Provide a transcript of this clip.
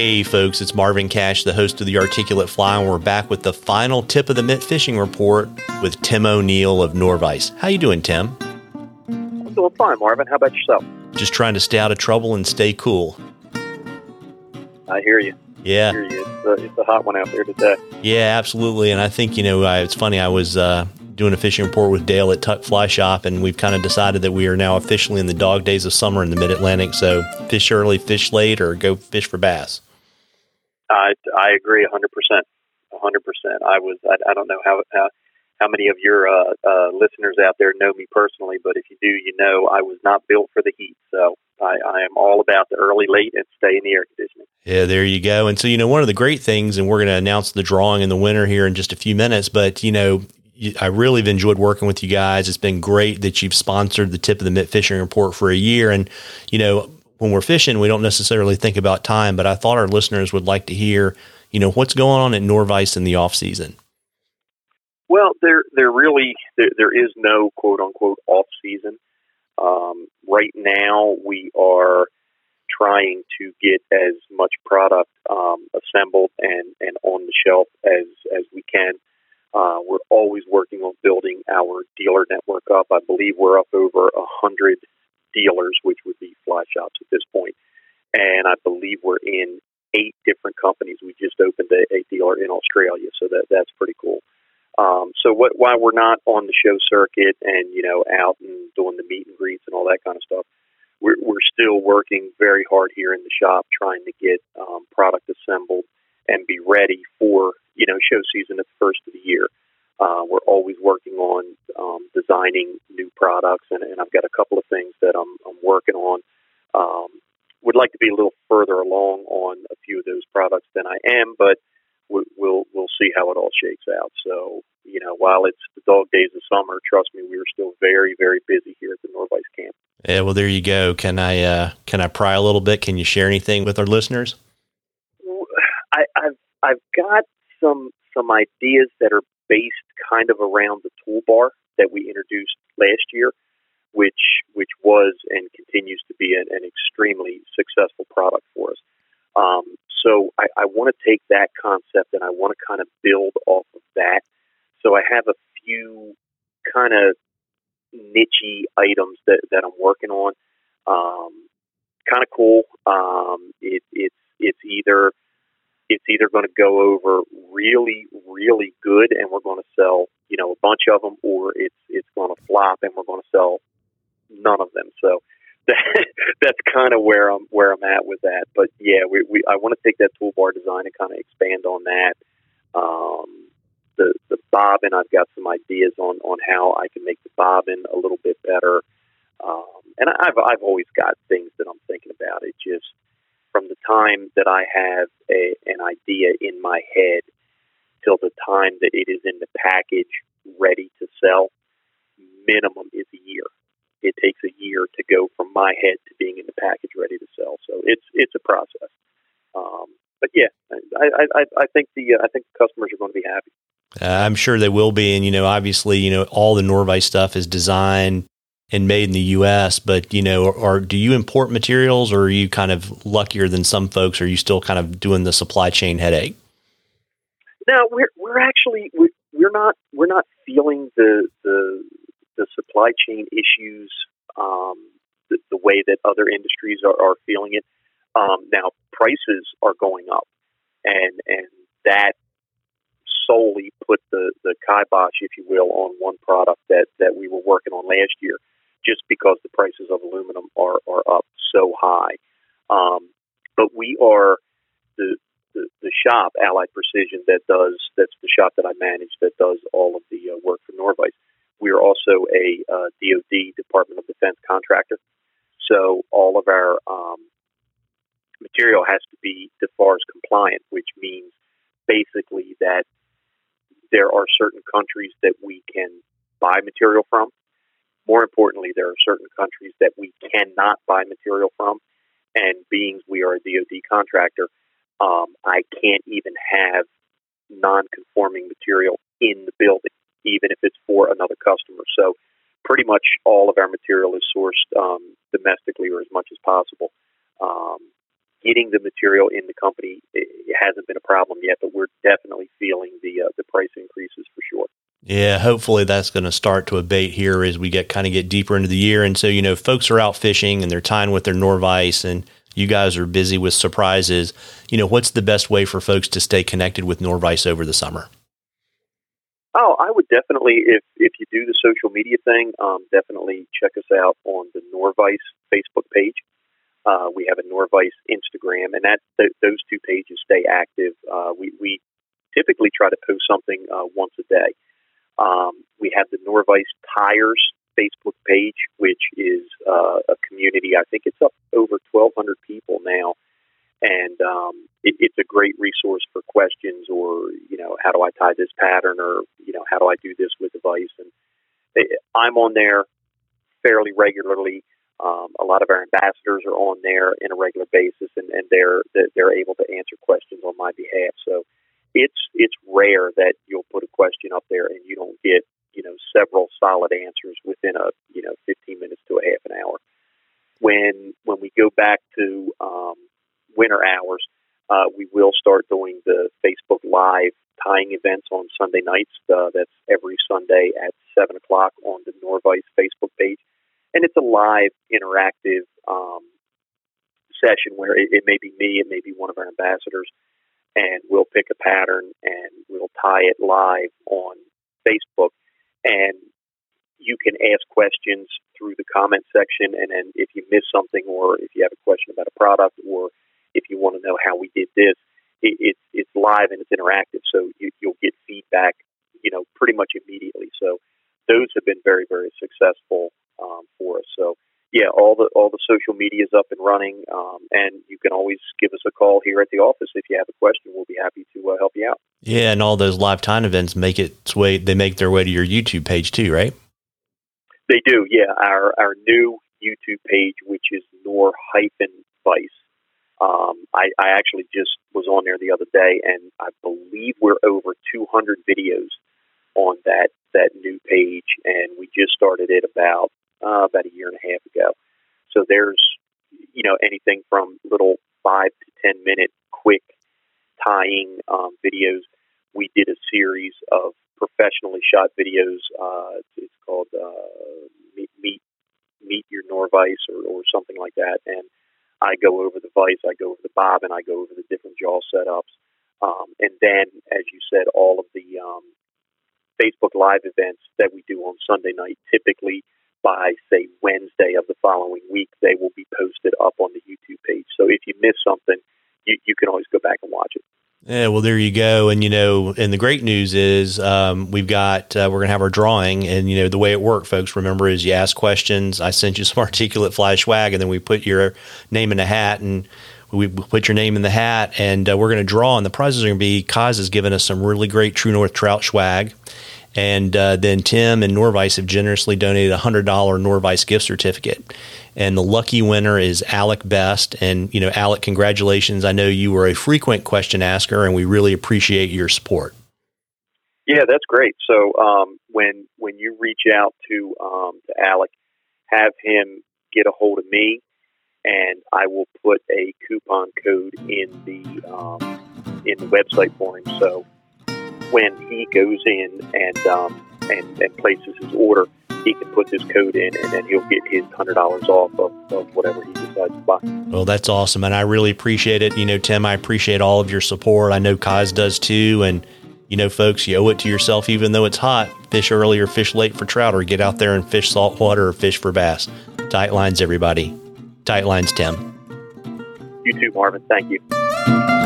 Hey, folks, it's Marvin Cash, the host of the Articulate Fly, and we're back with the final tip of the Mitt Fishing Report with Tim O'Neill of Norvise. How you doing, Tim? I'm doing fine, Marvin. How about yourself? Just trying to stay out of trouble and stay cool. I hear you. Yeah. I hear you. It's, a, it's a hot one out there today. Yeah, absolutely. And I think, you know, I, it's funny. I was uh, doing a fishing report with Dale at Tuck Fly Shop, and we've kind of decided that we are now officially in the dog days of summer in the mid Atlantic. So fish early, fish late, or go fish for bass. I, I agree 100%. 100%. I was, I, I don't know how, how, how many of your uh, uh, listeners out there know me personally, but if you do, you know I was not built for the heat. So I, I am all about the early, late, and stay in the air conditioning. Yeah, there you go. And so, you know, one of the great things, and we're going to announce the drawing in the winter here in just a few minutes, but, you know, I really have enjoyed working with you guys. It's been great that you've sponsored the Tip of the Mitt Fishing Report for a year. And, you know, when we're fishing, we don't necessarily think about time, but I thought our listeners would like to hear, you know, what's going on at Norvise in the off season. Well, there, there really, there, there is no quote unquote off season. Um, right now, we are trying to get as much product um, assembled and, and on the shelf as as we can. Uh, we're always working on building our dealer network up. I believe we're up over a hundred dealers, which would fly shops at this point, and I believe we're in eight different companies. We just opened a, a dealer in Australia, so that that's pretty cool. Um, so what, while we're not on the show circuit and you know out and doing the meet and greets and all that kind of stuff, we're, we're still working very hard here in the shop trying to get um, product assembled and be ready for you know show season at the first of the year. Uh, we're always working on um, designing new products, and, and I've got a couple of things that I'm, I'm working on. Um, would like to be a little further along on a few of those products than I am, but we'll we'll see how it all shakes out. So you know, while it's the dog days of summer, trust me, we are still very very busy here at the Norvise camp. Yeah, well, there you go. Can I uh, can I pry a little bit? Can you share anything with our listeners? I, I've I've got some some ideas that are based kind of around the toolbar that we introduced last year, which which was and continues to be an, an extremely successful product for us. Um, so I, I want to take that concept and I want to kind of build off of that. So I have a few kind of nichey items that, that I'm working on. Um, kind of cool. Um, it, it's it's either it's either going to go over really really good and we're going to sell you know a bunch of them, or it's it's going to flop and we're going to sell none of them. So that's kind of where I'm where I'm at with that. But yeah, we, we I want to take that toolbar design and kind of expand on that. Um, the the bobbin, I've got some ideas on on how I can make the bobbin a little bit better. Um, and I've I've always got things that I'm thinking about. It just from the time that I have a, an idea in my head till the time that it is in the package ready to sell, minimum is it takes a year to go from my head to being in the package ready to sell. So it's it's a process. Um, but yeah, I, I, I think the I think the customers are going to be happy. Uh, I'm sure they will be, and you know, obviously, you know, all the Norvise stuff is designed and made in the U.S. But you know, or, or, do you import materials, or are you kind of luckier than some folks? Or are you still kind of doing the supply chain headache? No, we're we're actually we're, we're not we're not feeling the the the supply chain issues um, the, the, way that other industries are, are feeling it. Um, now prices are going up, and and that solely put the the kibosh, if you will, on one product that that we were working on last year, just because the prices of aluminum are are up so high. Um, but we are the, the the shop Allied Precision that does that's the shop that I manage that does all of the uh, work for Norvise we are also a uh, DoD Department of Defense contractor, so all of our um, material has to be DFARS compliant, which means basically that there are certain countries that we can buy material from. More importantly, there are certain countries that we cannot buy material from. And being we are a DoD contractor, um, I can't even have non-conforming material in the building even if it's for another customer. So pretty much all of our material is sourced um, domestically or as much as possible. Um, getting the material in the company it hasn't been a problem yet, but we're definitely feeling the uh, the price increases for sure. Yeah, hopefully that's going to start to abate here as we get kind of get deeper into the year. And so, you know, folks are out fishing and they're tying with their Norvise and you guys are busy with surprises. You know, what's the best way for folks to stay connected with Norvise over the summer? Oh, I would definitely, if if you do the social media thing, um, definitely check us out on the Norvise Facebook page. Uh, we have a Norvise Instagram, and that th- those two pages stay active. Uh, we we typically try to post something uh, once a day. Um, we have the Norvise Tyers Facebook page, which is uh, a community. I think it's up over 1,200 people now, and um, it, it's a great resource for questions or how do I tie this pattern or you know how do I do this with the vise. And I'm on there fairly regularly. Um, a lot of our ambassadors are on there in a regular basis, and, and they're they're able to answer questions on my behalf. So it's it's rare that you'll put a question up there and you don't get you know several solid answers within a you know 15 minutes to a half an hour. When when we go back to um, winter hours, uh, we will start doing the tying events on Sunday nights. Uh, that's every Sunday at seven o'clock on the Norvise Facebook page, and it's a live interactive um, session where it, it may be me, it may be one of our ambassadors, and we'll pick a pattern and we'll tie it live on Facebook and you can ask questions through the comment section. And then if you miss something, or if you have a question about a product, or if you want to know how we did this, it, it's it's live and it's interactive, so you, you'll get feedback, you know, pretty much immediately. So those have been very very successful um, for us. So yeah, all the all the social media is up and running, um, and you can always give us a call here at the office if you have a question. We'll be happy to uh, help you out. Yeah, and all those live time events make its way. They make their way to your YouTube page too, right? They do. Yeah, our our new YouTube page, which is Nor hyphen Vise. Um, I, I actually just was on there the other day, and I believe we're over 200 videos on that that new page, and we just started it about uh, about a year and a half ago. So there's, you know, anything from little five to ten minute quick tying um, videos. We did a series of professionally shot videos. Uh, it's called uh, meet, meet meet your Norvise or, or something like that, and I go over the vise, I go over the bobbin, I go over the different jaw setups, um, and then, as you said, all of the um, Facebook Live events that we do on Sunday night typically by, say, Wednesday of the following week, they will be posted up on the YouTube page. So if you miss something, you, you can always go back and watch it. Yeah, well, there you go. And you know, and the great news is um, we've got uh, we're going to have our drawing, and you know the way it worked, folks. Remember, is you ask questions. I sent you some articulate fly swag, and then we put your name in a hat, and we put your name in the hat, and uh, we're going to draw. And the prizes are going to be Koz has given us some really great True North trout swag. And uh, then Tim and Norvise have generously donated a $100 Norvise gift certificate. And the lucky winner is Alec Best. And, you know, Alec, congratulations. I know you were a frequent question asker, and we really appreciate your support. Yeah, that's great. So um, when when you reach out to um, to Alec, have him get a hold of me, and I will put a coupon code in the um, in the website for him. So when he goes in and um, and, and places his order, he can put this code in, and then he'll get his hundred dollars off of, of whatever he decides to buy. Well, that's awesome, and I really appreciate it. You know, Tim, I appreciate all of your support. I know Koz does too, and you know, folks, you owe it to yourself, even though it's hot. Fish early or fish late for trout, or get out there and fish saltwater or fish for bass. Tight lines, everybody. Tight lines, Tim. You too, Marvin. Thank you.